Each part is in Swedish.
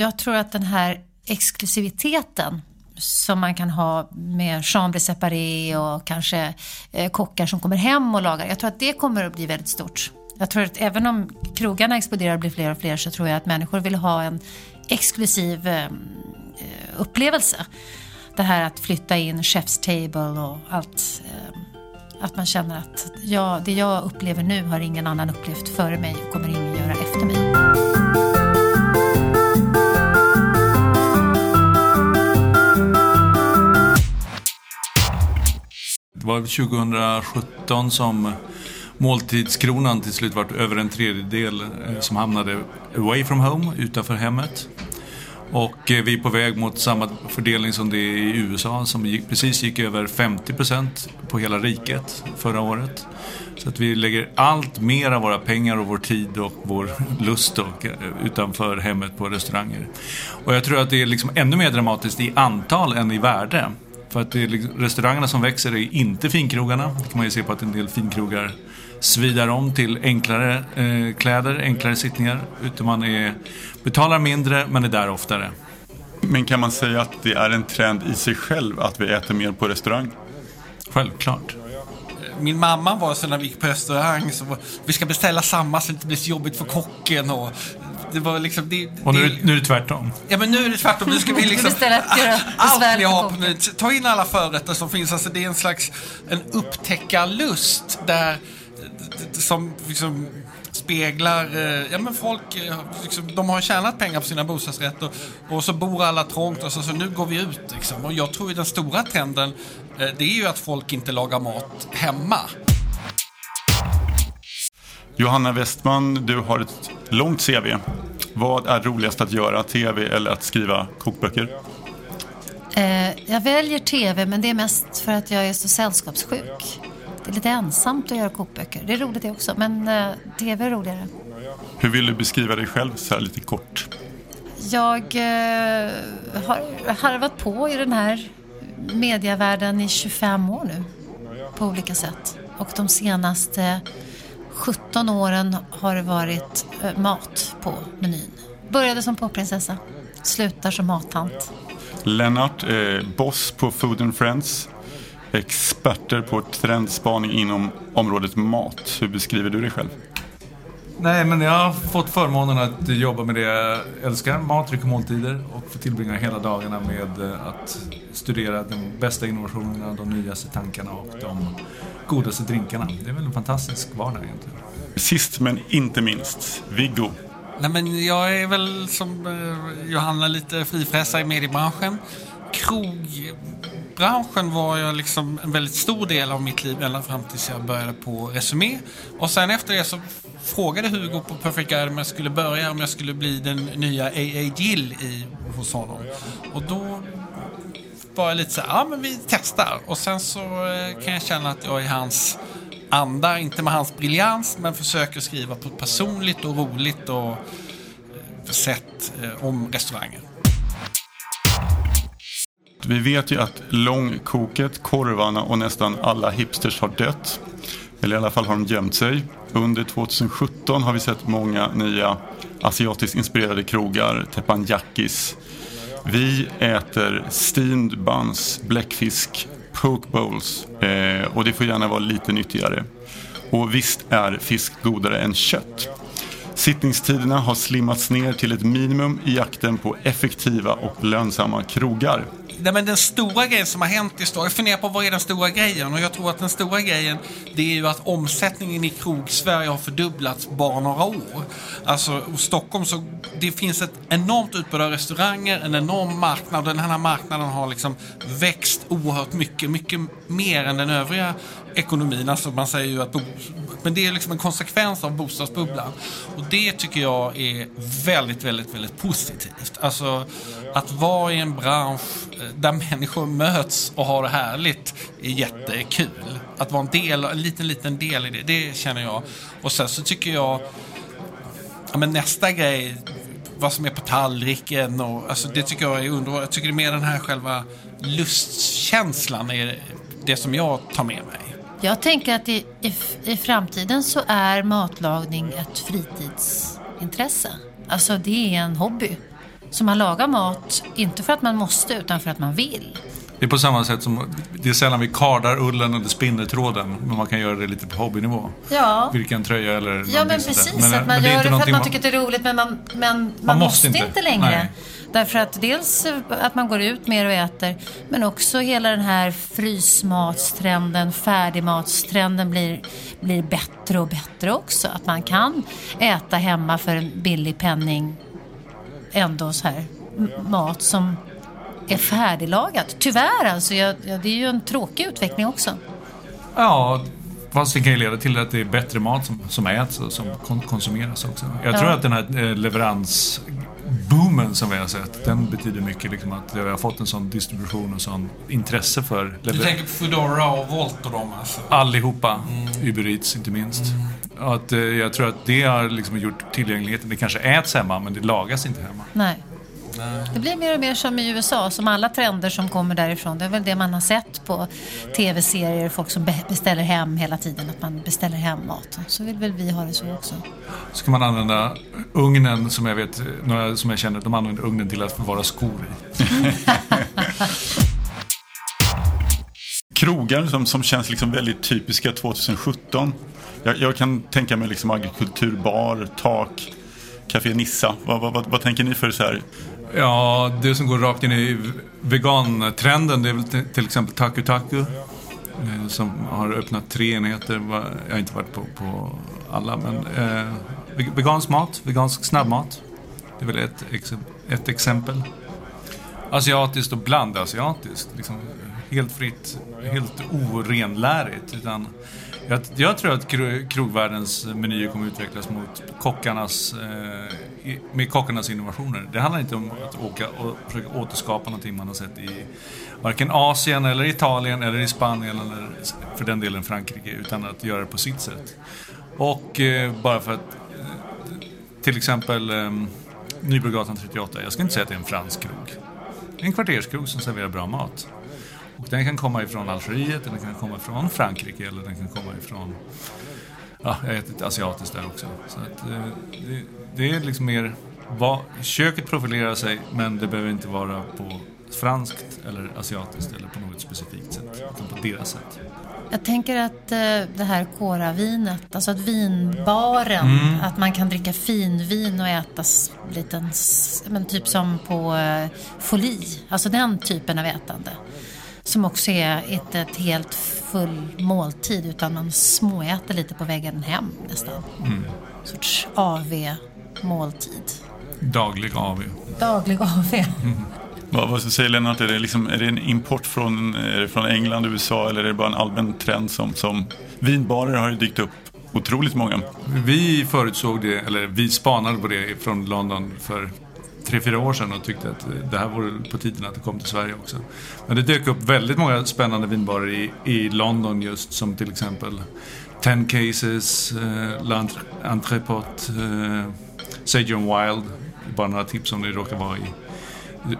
jag tror att den här exklusiviteten som man kan ha med chambre séparé och kanske eh, kockar som kommer hem och lagar. Jag tror att det kommer att bli väldigt stort. Jag tror att även om krogarna exploderar och blir fler och fler så tror jag att människor vill ha en exklusiv eh, eh upplevelse. Det här att flytta in chef's table och allt. Eh, att man känner att ja, det jag upplever nu har ingen annan upplevt före mig och kommer ingen var 2017 som måltidskronan till slut var över en tredjedel eh, som hamnade away from home, utanför hemmet. Och eh, vi är på väg mot samma fördelning som det är i USA som gick, precis gick över 50% på hela riket förra året. Så att vi lägger allt mer av våra pengar och vår tid och vår lust och, eh, utanför hemmet på restauranger. Och jag tror att det är liksom ännu mer dramatiskt i antal än i värde. För att det är liksom, restaurangerna som växer är inte finkrogarna. Det kan man ju se på att en del finkrogar svidar om till enklare eh, kläder, enklare sittningar. Utan man är, betalar mindre men är där oftare. Men kan man säga att det är en trend i sig själv att vi äter mer på restaurang? Självklart. Min mamma var så när vi gick på restaurang så var, vi ska beställa samma så det inte blir så jobbigt för kocken och det var liksom, det, och nu, det, nu är det tvärtom. Ja men nu är det tvärtom. Nu ska vi liksom... allt vi har på Ta in alla förrätter som finns. Alltså det är en slags en upptäckarlust där som liksom speglar, eh, ja men folk, eh, liksom, de har tjänat pengar på sina bostadsrätter och så bor alla trångt och så, så nu går vi ut liksom. Och jag tror att den stora trenden, eh, det är ju att folk inte lagar mat hemma. Johanna Westman, du har ett långt CV. Vad är roligast att göra, tv eller att skriva kokböcker? jag väljer tv, men det är mest för att jag är så sällskapssjuk. Det är lite ensamt att göra kokböcker. Det är roligt det också, men eh, tv är roligare. Hur vill du beskriva dig själv så här lite kort? Jag eh, har harvat på i den här medievärlden i 25 år nu på olika sätt. Och de senaste 17 åren har det varit eh, mat på menyn. Började som popprinsessa, slutar som mattant. Lennart, eh, boss på Food and Friends experter på trendspaning inom området mat. Hur beskriver du dig själv? Nej, men jag har fått förmånen att jobba med det jag älskar, mat, dryck och måltider och få tillbringa hela dagarna med eh, att studera de bästa innovationerna, de nyaste tankarna och de godaste drinkarna. Det är väl en fantastisk vardag egentligen. Sist men inte minst, Viggo. Nej, men jag är väl som eh, Johanna lite frifräsare i mediebranschen. Krog branschen var jag liksom en väldigt stor del av mitt liv ända fram tills jag började på Resumé. Och sen efter det så frågade Hugo på Perfect Guide om jag skulle börja, om jag skulle bli den nya AA Gill i, hos honom. Och då var jag lite så här, ja men vi testar. Och sen så eh, kan jag känna att jag är hans anda, inte med hans briljans, men försöker skriva på ett personligt och roligt och eh, sätt eh, om restauranger. Vi vet ju att långkoket, korvarna och nästan alla hipsters har dött. Eller i alla fall har de gömt sig. Under 2017 har vi sett många nya asiatiskt inspirerade krogar, teppanyakis. Vi äter steamed buns, bläckfisk, poke bowls eh, och det får gärna vara lite nyttigare. Och visst är fisk godare än kött. Sittningstiderna har slimmats ner till ett minimum i jakten på effektiva och lönsamma krogar nej, men den stora grejen som har hänt i Stockholm, jag funderar på vad är den stora grejen? Och jag tror att den stora grejen det är ju att omsättningen i krog-Sverige har fördubblats bara några år. Alltså i Stockholm så det finns ett enormt utbud av restauranger, en enorm marknad och den här marknaden har liksom växt oerhört mycket, mycket mer än den övriga ekonomin. Alltså man säger ju att men det är liksom en konsekvens av bostadsbubblan. Och det tycker jag är väldigt, väldigt, väldigt positivt. Alltså att vara i en bransch eh, där människor möts och har det härligt är jättekul. Att vara en del, en liten, liten del i det, det känner jag. Och sen så tycker jag, ja, men nästa grej, vad som är på tallriken och alltså det tycker jag är underbart. Jag tycker det är mer den här själva lustkänslan är det som jag tar med mig. Jag tänker att i, i, i framtiden så är matlagning ett fritidsintresse. Alltså det är en hobby. Så man lagar mat, inte för att man måste, utan för att man vill. Det är på samma sätt som, det är sällan vi kardar ullen eller spinner tråden, men man kan göra det lite på hobbynivå. Ja. Vilken tröja eller Ja, men precis. Men, att man men gör det för att man tycker att det är roligt, men man, men man, måste måste inte. inte, längre. Nej. Därför att dels att man går ut mer och äter, men också hela den här frysmatstrenden, färdigmatstrenden blir, blir bättre och bättre också. Att man kan äta hemma för en billig penning ändå så här mat som är färdiglagat. Tyvärr alltså, jag, ja, det är ju en tråkig utveckling också. Ja, fast det kan ju leda till att det är bättre mat som, som äts och som kon- konsumeras också. Jag tror Ja. att den här eh, leveransboomen som vi har sett, den betyder mycket liksom att vi har fått en sån distribution och sån intresse för Du tänker på Foodora och Volt och dem alltså? allihopa, Uber Eats inte minst. Att, eh, jag tror att det har liksom gjort tillgängligheten, det kanske äts hemma men det lagas inte hemma. Nej. Det blir mer och mer som i USA, som alla trender som kommer därifrån. Det är väl det man har sett på tv-serier, folk som be- beställer hem hela tiden, att man beställer hem mat. Så vill väl vi ha det så också. Så kan man använda ugnen, som jag vet, några som jag känner, de använder ugnen till att förvara skor i. Krogar som, som känns liksom väldigt typiska 2017. Jag, jag kan tänka mig liksom agrikulturbar, tak, Café Nissa. Vad, vad, vad, vad tänker ni för så här? Ja, det som går rakt in i vegantrenden det är väl till- exempel Taku Taku. Eh, som har öppnat tre enheter. Jag har inte varit på, på alla, men eh, vegansk mat, vegansk snabbmat. Det är väl ett, ett exempel. Asiatiskt och blandasiatiskt. Liksom helt fritt, helt orenlärigt. Utan jag, jag tror att krogvärldens menyer kommer utvecklas mot kockarnas, eh, med kockarnas innovationer. Det handlar inte om att åka och försöka återskapa någonting man har sett i varken Asien eller Italien eller i Spanien eller för den delen Frankrike. Utan att göra det på sitt sätt. Och eh, bara för att eh, till exempel eh, Nybrogatan 38. Jag ska inte säga att det är en fransk krog. Det är en kvarterskrog som serverar bra mat. Och den kan komma ifrån Algeriet, den kan komma ifrån Frankrike eller den kan komma ifrån... Ja, jag har ätit asiatiskt där också. Så att, eh, det, det är liksom mer... Vad, köket profilerar sig, men det behöver inte vara på franskt eller asiatiskt eller på något specifikt sätt. Utan på deras sätt. Jag tänker att eh, det här Kora-vinet, alltså att vinbaren, Mm. att man kan dricka finvin och äta liten, men typ som på eh, foli, alltså den typen av ätande. Som också är inte ett helt full måltid utan man småäter lite på vägen hem nästan. Mm. sorts AV-måltid. Daglig AV. Daglig AV. Vad, vad säger Lennart? Är det, liksom, är det en import från, är det från England, USA eller är det bara en allmän trend som, som vinbarer har ju dykt upp otroligt många. Vi förutsåg det, eller vi spanade på det från London för tre, fyra år sedan och tyckte att det här vore på tiden att det kom till Sverige också. Men det dök upp väldigt många spännande vinbarer i, i London just som till exempel Ten Cases, eh, L'Entrepot, eh, Sage and Wild. Bara några tips om ni råkar vara i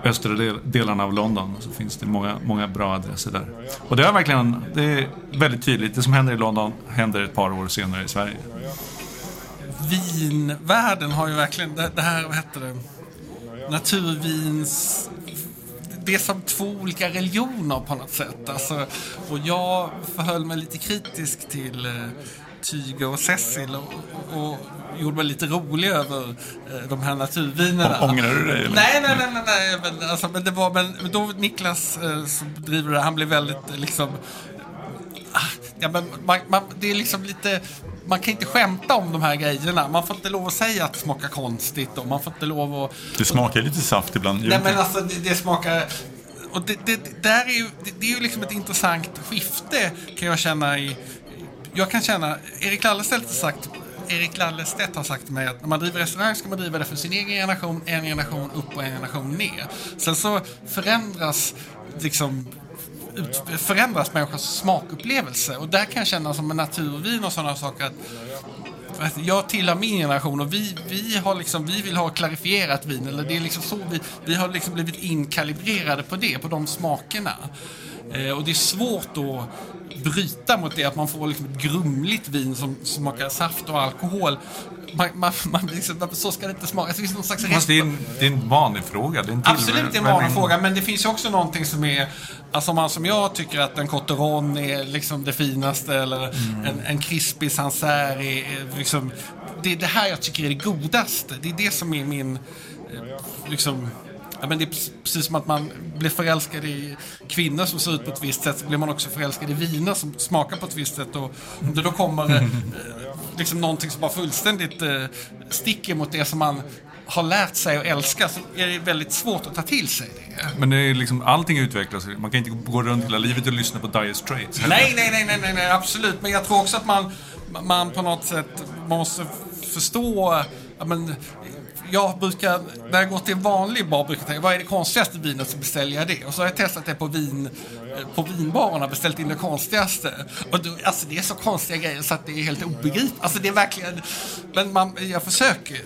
östra del, delarna av London så finns det många, många bra adresser där. Och det är verkligen, det är väldigt tydligt. Det som händer i London händer ett par år senare i Sverige. Vinvärlden har ju verkligen, det, det här, vad heter det, naturvins... Det är som två olika religioner på något sätt. Alltså, och jag förhöll mig lite kritisk till eh, Tyge och Cecil och, och, gjorde mig lite rolig över eh, de här naturvinerna. Ångrar du dig? Nej, nej, nej, nej, nej men, alltså, men det var, men, då Niklas eh, som driver det, han blev väldigt eh, liksom Ah, Ja, men man, man, det är liksom lite... Man kan inte skämta om de här grejerna. Man får inte lov att säga att det smakar konstigt och man får inte lov att... Det smakar lite saft ibland. Nej men alltså det, det smakar... Och det, det, det där är ju, det, det är ju liksom ett intressant skifte kan jag känna i... Jag kan känna... Erik Lallerstedt har sagt Erik Lallerstedt har sagt till mig att när man driver restaurang ska man driva det för sin egen generation, en generation upp och en generation ner. Sen så förändras liksom ut, förändras människors smakupplevelse och där kan jag känna som med naturvin och sådana saker att jag tillhör min generation och vi, vi, har liksom, vi vill ha klarifierat vin. Eller det är liksom så vi, vi har liksom blivit inkalibrerade på det, på de smakerna. Eh, och det är svårt då bryta mot det, att man får liksom ett grumligt vin som smakar saft och alkohol. Man, man, man liksom, så ska det inte smaka. Det finns någon slags Fast det är en, det är en vanlig fråga. Det är en Absolut, det är en vanlig fråga. Men det finns ju också någonting som är... Alltså man som jag tycker att en Cotteron är liksom det finaste eller mm. en, en krispig Sancerre är, är liksom... Det är det här jag tycker är det godaste. Det är det som är min... eh, Liksom, Ja, men det är precis som att man blir förälskad i kvinnor som ser ut på ett visst sätt så blir man också förälskad i viner som smakar på ett visst sätt. Och om det då kommer eh, liksom någonting som bara fullständigt eh, sticker mot det som man har lärt sig att älska så är det väldigt svårt att ta till sig det. Men det är liksom, allting utvecklas. Man kan inte gå runt hela livet och lyssna på Dire Straits. Nej, nej, nej, nej, nej, absolut. Men jag tror också att man, man på något sätt måste förstå... Men, jag brukar, när jag går till en vanlig bar, brukar jag tänka, vad är det konstigaste vinet så beställer jag det. Och så har jag testat det på, vin, eh, på vinbarerna, beställt in det konstigaste. Och då, alltså det är så konstiga grejer så att det är helt obegripligt. Alltså det är verkligen, men man, jag försöker.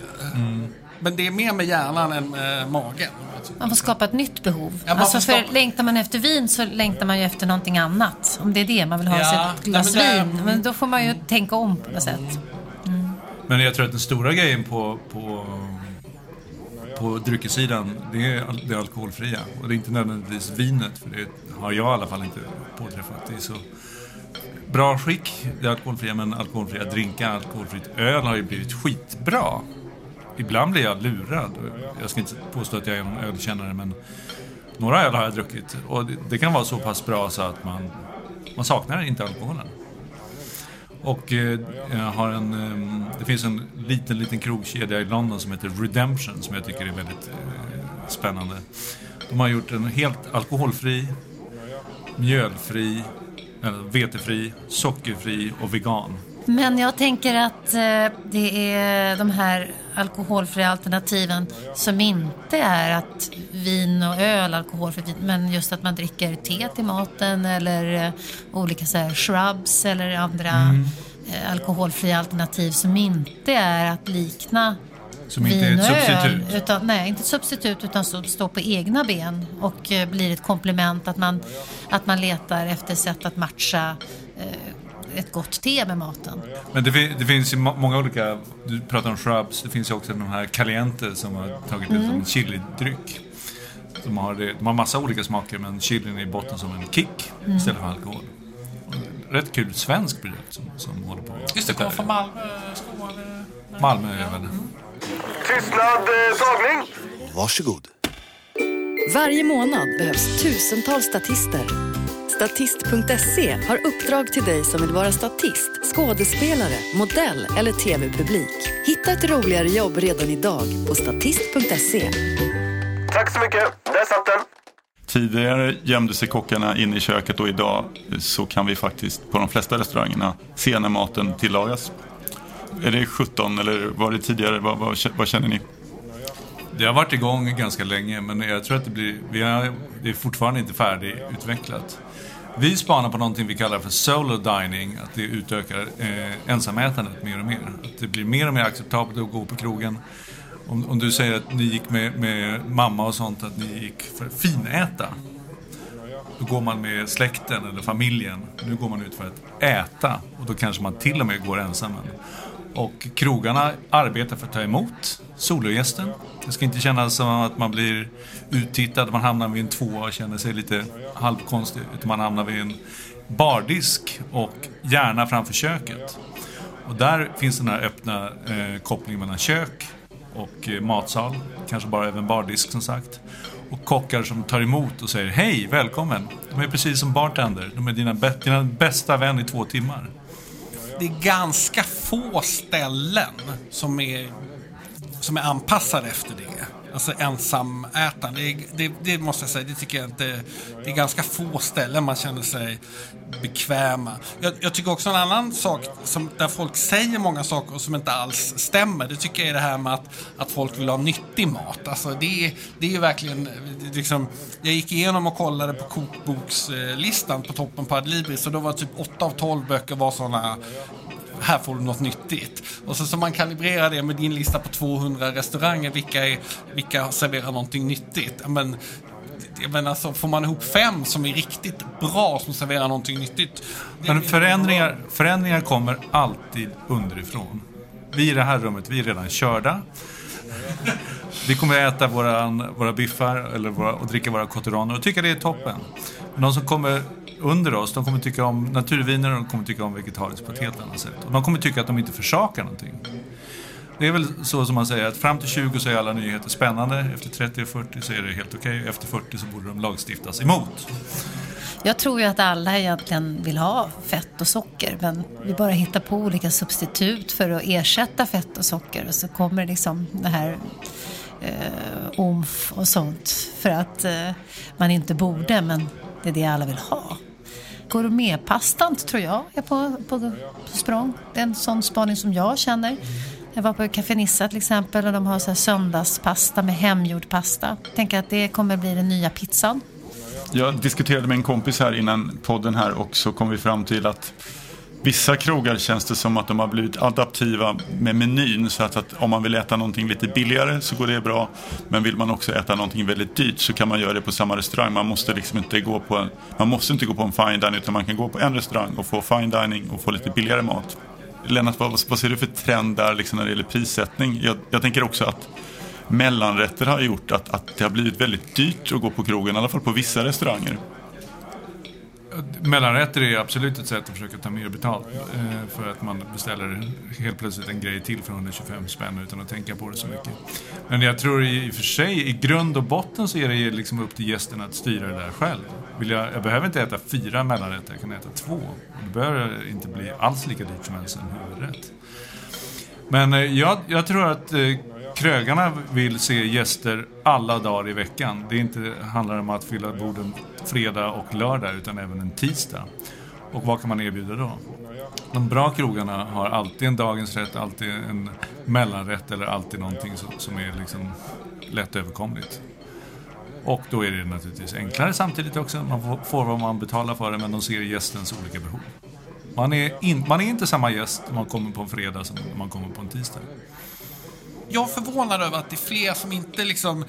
Men det är mer med hjärnan än med magen. Man får skapa ett nytt behov. Ja, alltså för skapa- längtar man efter vin så längtar man ju efter någonting annat. Om det är det man vill ha Ja, sig ett glas nej, men det- vin. Men då får man ju tänka om på något sätt. Men jag tror att den stora grejen på, på, på dryckessidan, det är det alkoholfria. Och det är inte nödvändigtvis vinet, för det har jag i alla fall inte påträffat. Det är så bra skick, det alkoholfria, men alkoholfria drinkar, alkoholfritt öl har ju blivit skitbra. Ibland blir jag lurad. Jag ska inte påstå att jag är någon ölkännare, men några öl har jag druckit. Och det, det kan vara så pass bra så att man, man saknar inte alkoholen. Och eh, har en, eh, det finns en liten, liten krogkedja i London som heter Redemption som jag tycker är väldigt eh, spännande. De har gjort en helt alkoholfri, mjölfri, vetefri, sockerfri och vegan. Men jag tänker att eh, det är de här alkoholfria alternativen som inte är att vin och öl, alkoholfritt vin, men just att man dricker te till maten eller eh, olika så här shrubs eller andra eh, alkoholfria alternativ som inte är att likna Som inte är vin ett och öl. substitut. Utan, nej, inte ett substitut utan som står på egna ben och blir ett komplement att man, att man letar efter sätt att matcha ett gott te med maten. Men det, det finns ju må- många olika, du pratar om shrubs, det finns ju också de här caliente som har tagit det som en chilidryck. De har, de har massa olika smaker men chilin är i botten som en kick istället för alkohol. Rätt kul svensk produkt som, som håller på. Just det, kommer från Malmö, Skåne. Malmö är väl. Tystnad, eh, tagning. Varsågod. Varje månad behövs tusentals statister. Statist.se har uppdrag till dig som vill vara statist, skådespelare, modell eller tv-publik. Hitta ett roligare jobb redan idag på statist.se. Tack så mycket. Där satt den. Tidigare gömde sig kockarna inne i köket och idag så kan vi faktiskt på de flesta restaurangerna se när maten tillagas. Är det 17 eller var det tidigare? Vad, vad, vad känner ni? Det har varit igång ganska länge men jag tror att det blir, vi har, det är fortfarande inte färdigutvecklat. Vi spanar på någonting vi kallar för solo dining, att det utökar eh, ensamätandet mer och mer. Att det blir mer och mer acceptabelt att gå på krogen. Om, om du säger att ni gick med, med mamma och sånt, att ni gick för att finäta. Då går man med släkten eller familjen. Nu går man ut för att äta och då kanske man till och med går ensam. Och krogarna arbetar för att ta emot sologästen. Det ska inte kännas som att man blir uttittad, man hamnar vid en tvåa och känner sig lite halvkonstig. Utan man hamnar vid en bardisk och gärna framför köket. Och där finns den här öppna eh, kopplingen mellan kök och eh, matsal. Kanske bara även bardisk som sagt. Och kockar som tar emot och säger hej, välkommen. De är precis som bartender. De är dina, dina bästa vän i två timmar. Det är ganska få ställen som är, som är anpassade efter det. Alltså ensamätande. Det, det, det måste jag säga, det tycker jag inte... Det är ganska få ställen man känner sig bekväma. Jag, jag tycker också en annan sak som, där folk säger många saker som inte alls stämmer. Det tycker jag är det här med att, att folk vill ha nyttig mat. Alltså det, är- det är ju verkligen... Liksom, jag gick igenom och kollade på kokbokslistan på toppen på Adlibris och då var typ 8 av 12 böcker var sådana här får du något nyttigt. Och så, så man kalibrerar det med din lista på 200 restauranger. Vilka, är, vilka serverar någonting nyttigt? Men, jag menar, så alltså, får man ihop fem som är riktigt bra, som serverar någonting nyttigt. Men förändringar, förändringar kommer alltid underifrån. Vi i det här rummet, vi är redan körda. Vi kommer att äta våra, våra biffar eller våra, och dricka våra coteraner och tycka det är toppen. De som kommer under oss, de kommer tycka om naturviner och de kommer tycka om vegetariskt på ett helt annat sätt. Och de kommer tycka att de inte försakar någonting. Det är väl så som man säger att fram till 20 så är alla nyheter spännande. Efter 30 och 40 så är det helt okej. Okay. Efter 40 så borde de lagstiftas emot. Jag tror ju att alla egentligen vill ha fett och socker men vi bara hittar på olika substitut för att ersätta fett och socker och så kommer liksom det här eh, omf och sånt för att eh, man inte borde men det är det alla vill ha. Gourmetpastan tror jag är på, på, på språng. Det är en sån spaning som jag känner. Jag var på Café Nissa till exempel och de har så här söndagspasta med hemgjord pasta. Jag tänker att det kommer bli den nya pizzan. Jag diskuterade med en kompis här innan podden här och så kom vi fram till att Vissa krogar känns det som att de har blivit adaptiva med menyn så att, att, om man vill äta någonting lite billigare så går det bra. Men vill man också äta någonting väldigt dyrt så kan man göra det på samma restaurang. Man måste liksom inte gå på en, man måste inte gå på en fine dining utan man kan gå på en restaurang och få fine dining och få lite billigare mat. Lennart, vad, vad ser du för trend där liksom när det gäller prissättning? Jag, jag tänker också att mellanrätter har gjort att, att det har blivit väldigt dyrt att gå på krogen, i alla fall på vissa restauranger. Mellanrätter är absolut ett sätt att försöka ta mer betalt. Eh, för att man beställer helt plötsligt en grej till för 125 spänn utan att tänka på det så mycket. Men jag tror i och för sig, i grund och botten så är det liksom upp till gästen att styra det där själv. Vill jag, jag behöver inte äta fyra mellanrätter, jag kan äta två. Det behöver inte bli alls lika dyrt som ens en huvudrätt. Men eh, jag, jag tror att eh, krögarna vill se gäster alla dagar i veckan. Det inte handlar om att fylla borden fredag och lördag utan även en tisdag. Och vad kan man erbjuda då? De bra krogarna har alltid en dagens rätt, alltid en mellanrätt eller alltid någonting som är liksom lätt överkomligt. Och då är det naturligtvis enklare samtidigt också. Man får vad man betalar för det men de ser gästens olika behov. Man är, in, man är inte samma gäst om man kommer på en fredag som om man kommer på en tisdag jag är förvånad över att det är fler som inte liksom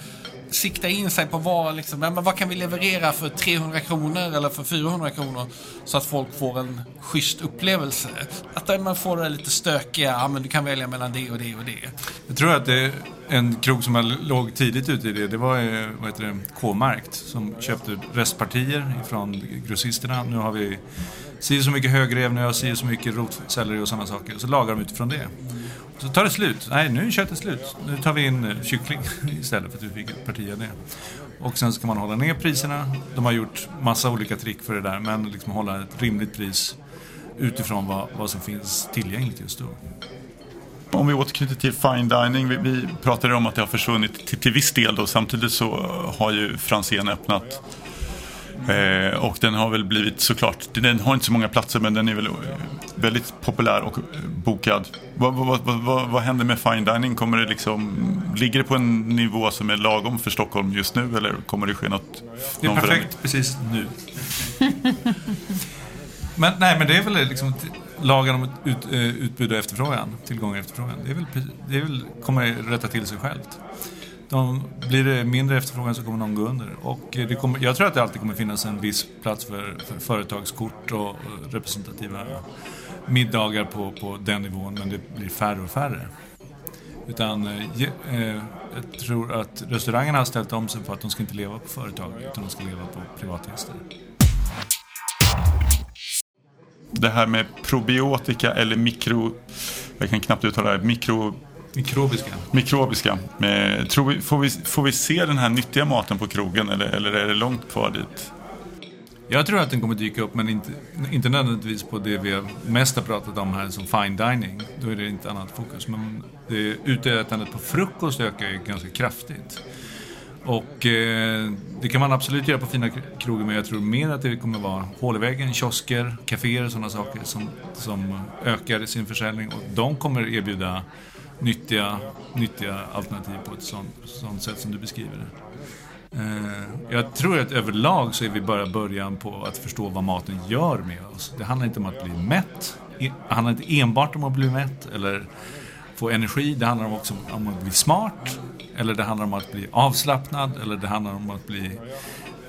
siktar in sig på vad, liksom, men vad kan vi leverera för 300 kronor eller för 400 kronor så att folk får en schysst upplevelse. Att man får det lite stökiga, ja men du kan välja mellan det och det och det. Jag tror att det en krog som låg tidigt ute i det, det var vad heter det, K-markt som köpte restpartier från grossisterna. Nu har vi si så mycket högrev, nu har si så mycket rotselleri och sådana saker. Så lagar de utifrån det. Så tar det slut. Nej, nu är köttet slut. Nu tar vi in eh, kyckling istället för att vi fick ett parti av det. Och sen ska man hålla ner priserna. De har gjort massa olika trick för det där, men liksom hålla ett rimligt pris utifrån vad, vad som finns tillgängligt just då. Om vi återknyter till fine dining. Vi, vi pratade om att det har försvunnit till, till viss del. Då. Samtidigt så har ju Franzén öppnat Eh, och den har väl blivit såklart, den har inte så många platser men den är väl eh, väldigt populär och eh, bokad. Vad, vad, vad, vad, händer med fine dining? Kommer det liksom, ligger det på en nivå som är lagom för Stockholm just nu eller kommer det ske något? Det är perfekt förändring? precis nu. men nej men det är väl liksom lagen om ut, utbud och efterfrågan, tillgång och efterfrågan. Det, är väl, det är väl, kommer rätta till sig självt de, blir det mindre efterfrågan så kommer någon gå under. Och eh, det kommer, jag tror att det alltid kommer finnas en viss plats för, för företagskort och representativa middagar på, på den nivån, men det blir färre och färre. Utan eh, eh jag tror att restaurangerna har ställt om sig på att de ska inte leva på företag, utan de ska leva på privatgäster. Det här med probiotika eller mikro... Jag kan knappt uttala det. Mikro Mikrobiska. Mikrobiska. Men, tror vi, får, vi, får vi se den här nyttiga maten på krogen eller, eller är det långt kvar dit? Jag tror att den kommer dyka upp, men inte, inte nödvändigtvis på det vi mest har pratat om här som fine dining. Då är det inte annat fokus. Men det, utätandet på frukost ökar ju ganska kraftigt. Och eh, det kan man absolut göra på fina krogar, men jag tror mer att det kommer vara hål i väggen, kiosker, kaféer och sådana saker som, som ökar sin försäljning. Och de kommer erbjuda nyttiga, nyttiga alternativ på ett sånt, sånt sätt som du beskriver det. Eh, jag tror att överlag så är vi bara början på att förstå vad maten gör med oss. Det handlar inte om att bli mätt. Det handlar inte enbart om att bli mätt eller få energi. Det handlar också om att bli smart. eller det handlar om att bli avslappnad, eller det handlar om att bli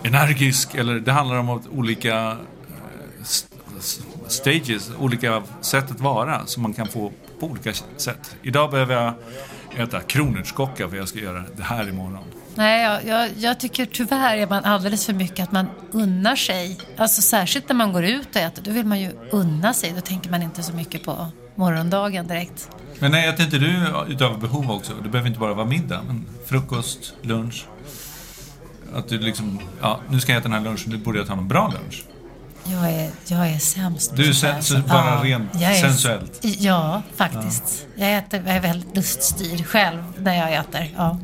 energisk, eller det handlar om att olika eh, stages, olika sätt att vara som man kan få på olika sätt. Idag behöver jag äta kronärtskocka för jag ska göra det här imorgon. Nej, jag, jag, jag tycker tyvärr är man alldeles för mycket att man unnar sig. Alltså särskilt när man går ut och äter, då vill man ju unna sig. Då tänker man inte så mycket på morgondagen direkt. Men nej, äter inte du utöver behov också? Det behöver inte bara vara middag, men frukost, lunch. Att du liksom, ja, nu ska jag äta den här lunchen, nu borde jag ta en bra lunch. Jag är, jag är sämst. Du är sen- bara rent jag är- sensuellt. Ja, faktiskt. Jag, äter, jag är väldigt luststyrd själv när jag äter. Ja.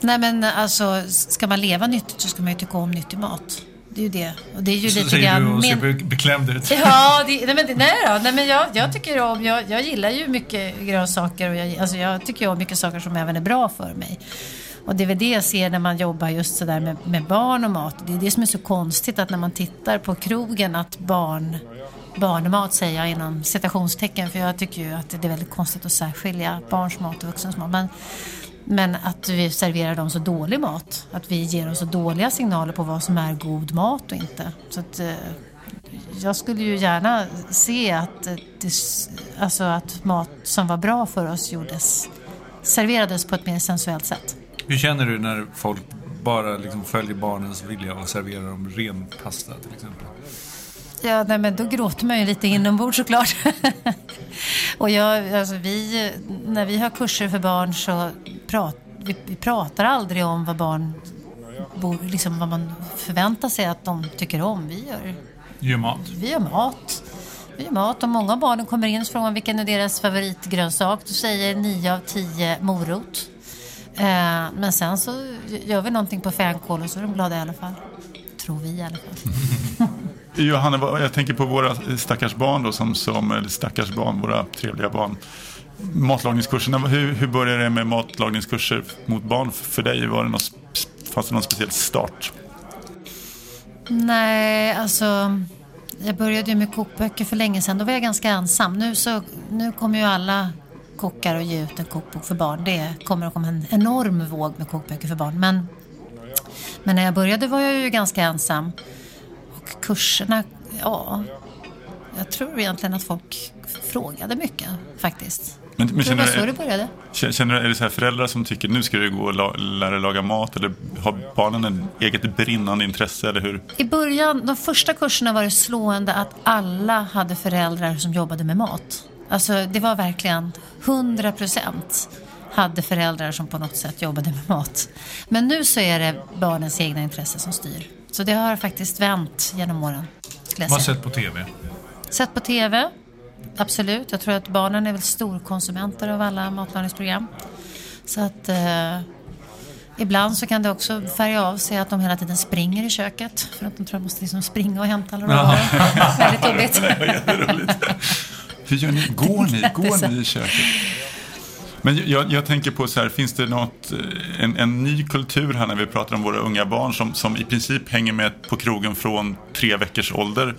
Nej men alltså, ska man leva nyttigt så ska man ju tycka om nyttig mat. Det är ju det. Och det är ju Så lite säger du grann och ser min- beklämd ut. Ja, det, nej, men, det- nej då. Nej, men jag, jag tycker om, jag, jag gillar ju mycket grönsaker och jag, alltså jag tycker om mycket saker som även är bra för mig. Och det är väl det jag ser när man jobbar just sådär med, med barn och mat. Det är det som är så konstigt att när man tittar på krogen att barn, barnmat säger jag inom citationstecken för jag tycker ju att det är väldigt konstigt att särskilja barns mat och vuxens mat. Men, men att vi serverar dem så dålig mat. Att vi ger dem så dåliga signaler på vad som är god mat och inte. Så att, eh, jag skulle ju gärna se att, eh, det, alltså att mat som var bra för oss gjordes, serverades på ett mer sensuellt sätt. Hur känner du när folk bara liksom följer barnens vilja och serverar dem ren pasta till exempel? Ja, nej, men då gråter man ju lite inombords såklart. och jag, alltså vi, när vi har kurser för barn så prat, vi, vi pratar aldrig om vad barn liksom vad man förväntar sig att de tycker om. Vi gör, Gör mat. vi gör mat. Vi gör mat och många av barnen kommer in och frågar vilken är deras favoritgrönsak. Då säger nio av tio morot. Eh, men sen så gör vi någonting på fänkål och så är de glada i alla fall. Tror vi i alla fall. Johanna, jag tänker på våra stackars barn då, som, som eller stackars barn, våra trevliga barn. Matlagningskurserna, hur, hur började det med matlagningskurser mot barn för dig? Var det något, sp- fanns det någon speciell start? Nej, alltså jag började ju med kokböcker för länge sedan. Då var jag ganska ensam. Nu, så, nu kommer ju alla kockar att ge ut en kokbok för barn. Det kommer att komma en enorm våg med kokböcker för barn. Men, men när jag började var jag ju ganska ensam. Och kurserna, ja, jag tror egentligen att folk frågade mycket faktiskt. Men, men tror det känner, var så det började. känner är det så här föräldrar som tycker nu ska du gå och la, lära dig laga mat? Eller har barnen en eget brinnande intresse? Eller hur? I början, de första kurserna var det slående att alla hade föräldrar som jobbade med mat. Alltså det var verkligen 100 procent hade föräldrar som på något sätt jobbade med mat. Men nu så är det barnens egna intresse som styr. Så det har faktiskt vänt genom åren. Vad säga. sett på TV? Sett på TV, absolut. Jag tror att barnen är väl storkonsumenter av alla matlagningsprogram. Så att eh, ibland så kan det också färga av sig att de hela tiden springer i köket. För att de tror att de måste liksom springa och hämta alla råvaror. Väldigt jobbigt. Hur gör ni? Går ni? Går ni i köket? Men jag, jag tänker på så här, finns det något, eh, en, en ny kultur här när vi pratar om våra unga barn som, som i princip hänger med på krogen från tre veckors ålder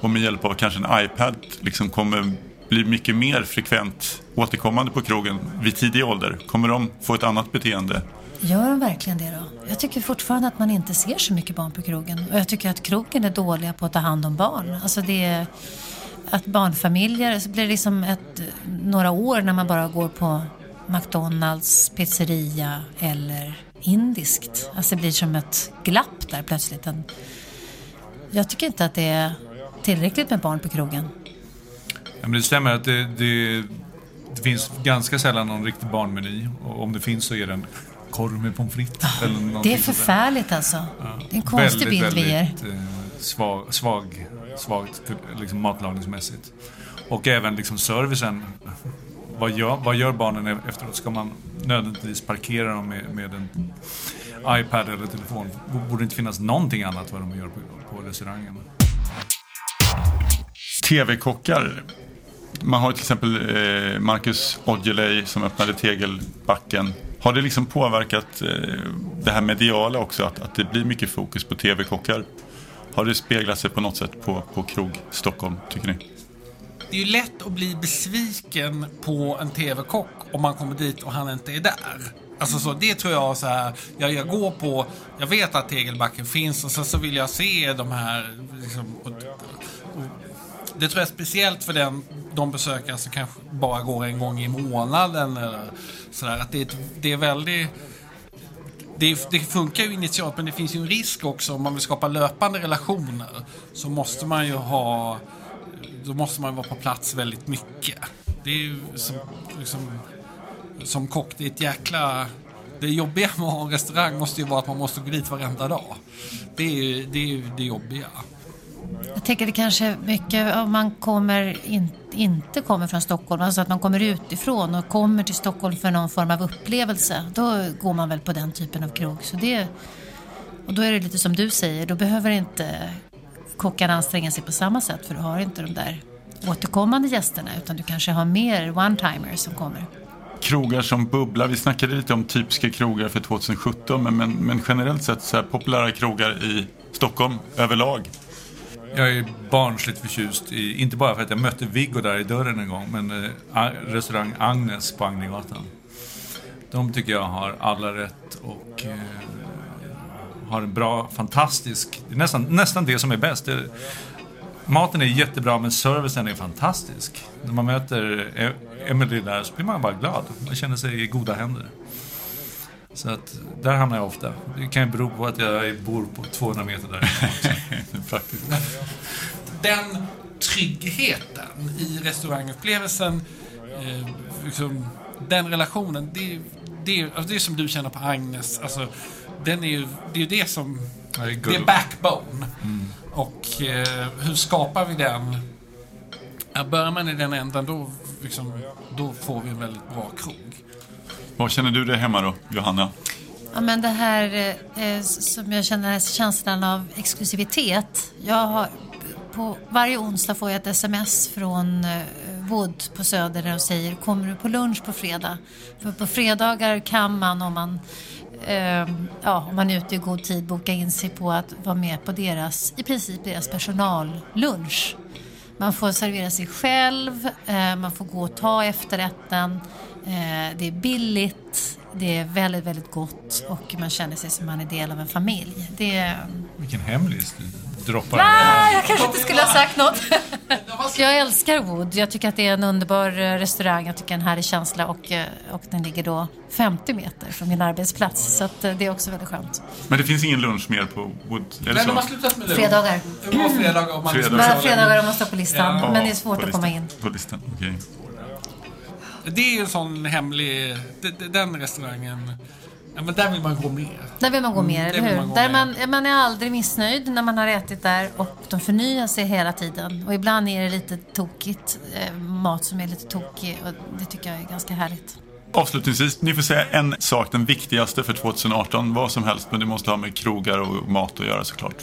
och med hjälp av kanske en iPad liksom kommer bli mycket mer frekvent återkommande på krogen vid tidig ålder? Kommer de få ett annat beteende? Gör de verkligen det då? Jag tycker fortfarande att man inte ser så mycket barn på krogen. Och jag tycker att krogen är dåliga på att ta hand om barn. Alltså det är att barnfamiljer, så blir det liksom ett, några år när man bara går på McDonalds, pizzeria eller indiskt. Alltså det blir som ett glapp där plötsligt. En, jag tycker inte att det är tillräckligt med barn på krogen. Ja, men det stämmer att det, det, det finns ganska sällan någon riktig barnmeny. Och om det finns så är det en korv med pommes frites. eller Det någonting är sånt där. förfärligt alltså. Det är en konstig väldigt, bild vi ger. väldigt, eh, svag, svag, svagt typ, liksom matlagningsmässigt. Och även liksom servicen. Vad gör, vad gör barnen e- efteråt? Ska man nödvändigtvis parkera dem med, med en iPad eller telefon? Borde det inte finnas någonting annat vad de gör på, på restaurangen? TV-kockar. Man har till exempel eh, Marcus Aujalay som öppnade Tegelbacken. Har det liksom påverkat eh, det här mediala också? Att, att det blir mycket fokus på TV-kockar? Har det speglat sig på något sätt på, på krog Stockholm, tycker ni? Det är ju lätt att bli besviken på en TV-kock om man kommer dit och han inte är där. Alltså så, det tror jag så här, jag, jag går på, jag vet att tegelbacken finns och sen så vill jag se de här, liksom, och, och, det tror jag är speciellt för den, de besökare som kanske bara går en gång i månaden eller sådär. Att det, är ett- det är väldigt det, det funkar ju initialt men det finns ju en risk också om man vill skapa löpande relationer. Så måste man ju ha, då måste man vara på plats väldigt mycket. Det är ju som, liksom, som kock, det är ett jäkla... Det jobbiga med att ha en restaurang måste ju vara att man måste gå dit varenda dag. Det är ju det, är ju det jobbiga. Jag tänker det kanske mycket om man kommer in, inte kommer från Stockholm, alltså att man kommer utifrån och kommer till Stockholm för någon form av upplevelse. Då går man väl på den typen av krog. Så det, och då är det lite som du säger, då behöver inte kockarna anstränga sig på samma sätt för du har inte de där återkommande gästerna utan du kanske har mer one-timers som kommer. Krogar som bubblar, vi snackade lite om typiska krogar för 2017 men, men, men generellt sett så här populära krogar i Stockholm överlag. Jag är barnsligt förtjust i, inte bara för att jag mötte Viggo där i dörren en gång, men eh, restaurang Agnes på Agnegatan. De tycker jag har alla rätt och eh, har en bra, fantastisk, det är nästan, nästan det som är bäst. Det, maten är jättebra men servicen är fantastisk. När man möter e-, Emily där så blir man bara glad. Man känner sig i goda händer. Så att där hamnar jag ofta. Det kan ju bero på att jag bor på 200 meter därifrån. Faktiskt. den tryggheten i restaurangupplevelsen, eh, liksom, den relationen, det, det, alltså det är som du känner på Agnes. Alltså, den är ju, det är ju det som, det är det gull. är backbone. Och eh, hur skapar vi den? Ja, börjar man i den änden, då, liksom, då får vi en väldigt bra krog. Vad känner du dig hemma då, Johanna? Ja, men det här eh, eh som jag känner, känslan av exklusivitet. Jag har, på varje onsdag får jag ett sms från eh, Wood på Söder där de säger kommer du på lunch på fredag? För på fredagar kan man om man eh, ja, om man är ute i god tid boka in sig på att vara med på deras, i princip deras personallunch. Man får servera sig själv, eh, man får gå och ta efterrätten. Eh, det är billigt, det är väldigt, väldigt gott och man känner sig som man är del av en familj. Det är... Vilken hemlis du droppar. Ah, jag kanske inte skulle ha sagt något. jag älskar Wood. Jag tycker att det är en underbar eh, restaurang. Jag tycker en härlig känsla och, eh, och den ligger då 50 meter från min arbetsplats. Så att eh, det är också väldigt skönt. Men det finns ingen lunch mer på Wood? Eller Nej, de har slutat med det. Fredagar. Det var fredagar om man Fredagar. Bara fredagar om man står på listan. Ja. men det är svårt att komma in. På listan, okej. Det är ju en sån hemlig... Den restaurangen... Ja, men där vill man gå mer. Där vill man gå mer, där eller hur? man där man, man är aldrig missnöjd när man har ätit där och de förnyar sig hela tiden. Och ibland är det lite tokigt, eh, mat som är lite tokig och det tycker jag är ganska härligt. Avslutningsvis, ni får säga en sak, den viktigaste för 2018, vad som helst, men det måste ha med krogar och mat att göra såklart.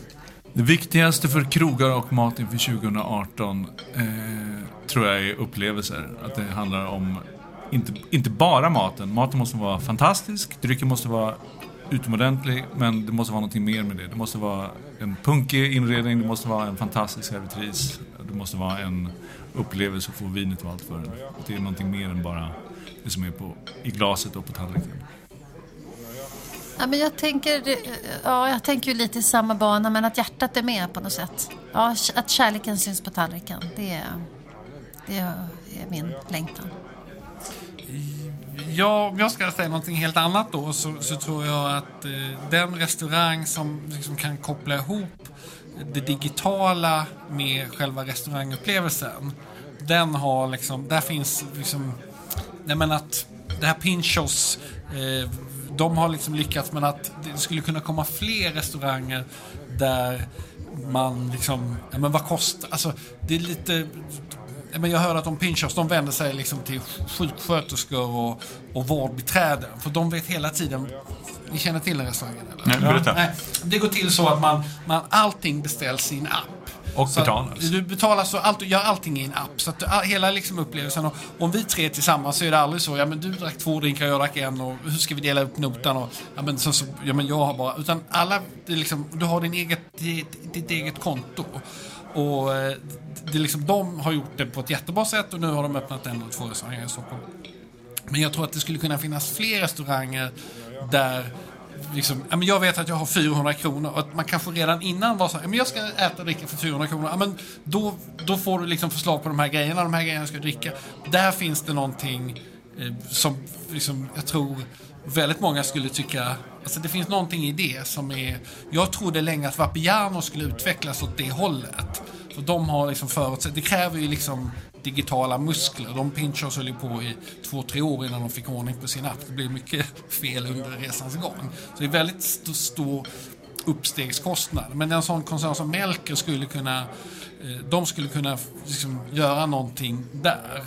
Det viktigaste för krogar och mat inför 2018 eh, tror jag är upplevelser. Att det handlar om, inte, inte bara maten. Maten måste vara fantastisk, drycken måste vara utomordentlig, men det måste vara någonting mer med det. Det måste vara en punkig inredning, det måste vara en fantastisk servitris, det måste vara en upplevelse att få vinet och allt för en. Det är någonting mer än bara det som är på, i glaset och på tallriken. Ja, men jag tänker, ja, jag tänker ju lite i samma bana men att hjärtat är med på något sätt. Ja, att kärleken syns på tallriken, det är, det är min längtan. Ja, om jag ska säga någonting helt annat då så, så tror jag att eh, den restaurang som liksom kan koppla ihop det digitala med själva restaurangupplevelsen. Den har liksom, där finns liksom, nej men att det här Pinchos, eh, de har liksom lyckats men att det skulle kunna komma fler restauranger där man liksom, ja men vad kostar, alltså det är lite men jag hör att de Pinchos de vänder sig liksom till sjuksköterskor och, och vårdbiträden. För de vet hela tiden... Ni känner till den restaurangen? Eller? Nej, berätta. Nej, det går till så att man, man, allting beställs i en app. Och Så betalas. Du betalar så allt, gör allting i en app. Så att all, hela liksom upplevelsen. Och, om vi tre tillsammans så är det aldrig så, ja men du drack två drinkar, jag drack en och hur ska vi dela upp notan? Och, ja, men så, så, ja men jag har bara... Utan alla, liksom, du har din eget, ditt, ditt eget konto. Och eh, det är liksom, de har gjort det på ett jättebra sätt och nu har de öppnat en eller två restauranger i Stockholm. Men jag tror att det skulle kunna finnas fler restauranger där Liksom, jag vet att jag har 400 kronor och att man kanske redan innan var så här, men jag ska äta och dricka för 400 kronor. Men då, då får du liksom förslag på de här grejerna, de här grejerna ska du dricka. Där finns det någonting eh, som liksom, jag tror väldigt många skulle tycka, alltså det finns någonting i det som är, jag trodde länge att Vapiano skulle utvecklas åt det hållet. För de har liksom förutsättningar. det kräver ju liksom digitala muskler. De Pinchers höll ju på i två, tre år innan de fick ordning på sin app. Det blev mycket fel under resans gång. Så det är väldigt st stor uppstegskostnad. Men en sån koncern som Melker skulle kunna eh, de skulle kunna liksom göra någonting där.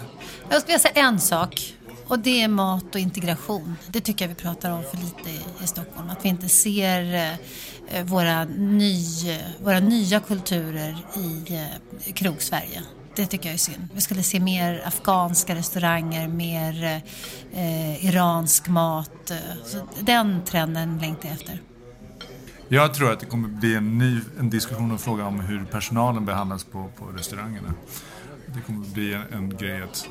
Jag skulle vilja säga en sak. Och det är mat och integration. Det tycker jag vi pratar om för lite i, i Stockholm. Att vi inte ser eh, eh våra, ny, eh, våra nya kulturer i eh, krogsverige. Det tycker jag är synd. Vi skulle se mer afghanska restauranger, mer eh, eh iransk mat. Så den trenden längtar jag efter. Jag tror att det kommer bli en ny en diskussion och fråga om hur personalen behandlas på, på restaurangerna. Det kommer bli en, en grej att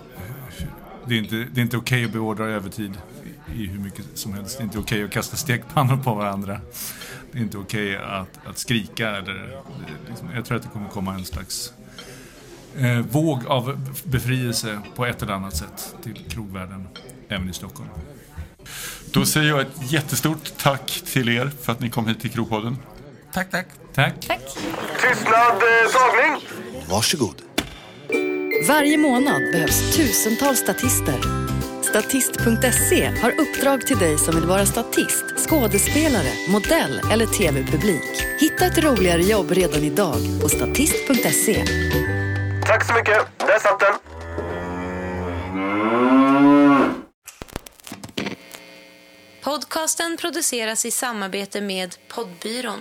det är inte, det är inte okej okay att beordra övertid i hur mycket som helst. Det är inte okej okay att kasta stekpannor på varandra. Det är inte okej okay att, att skrika. Eller, liksom, jag tror att det kommer komma en slags eh, våg av befrielse på ett eller annat sätt till krogvärlden även i Stockholm. Då säger jag ett jättestort tack till er för att ni kom hit till Krogpodden. Tack, tack. Tack. Tack. Tystnad, eh, tagning. Varsågod. Varje månad behövs tusentals statister. Statist.se har uppdrag till dig som vill vara statist, skådespelare, modell eller tv-publik. Hitta ett roligare jobb redan idag på statist.se. Tack så mycket. Där satt den. Podcasten produceras i samarbete med Poddbyrån.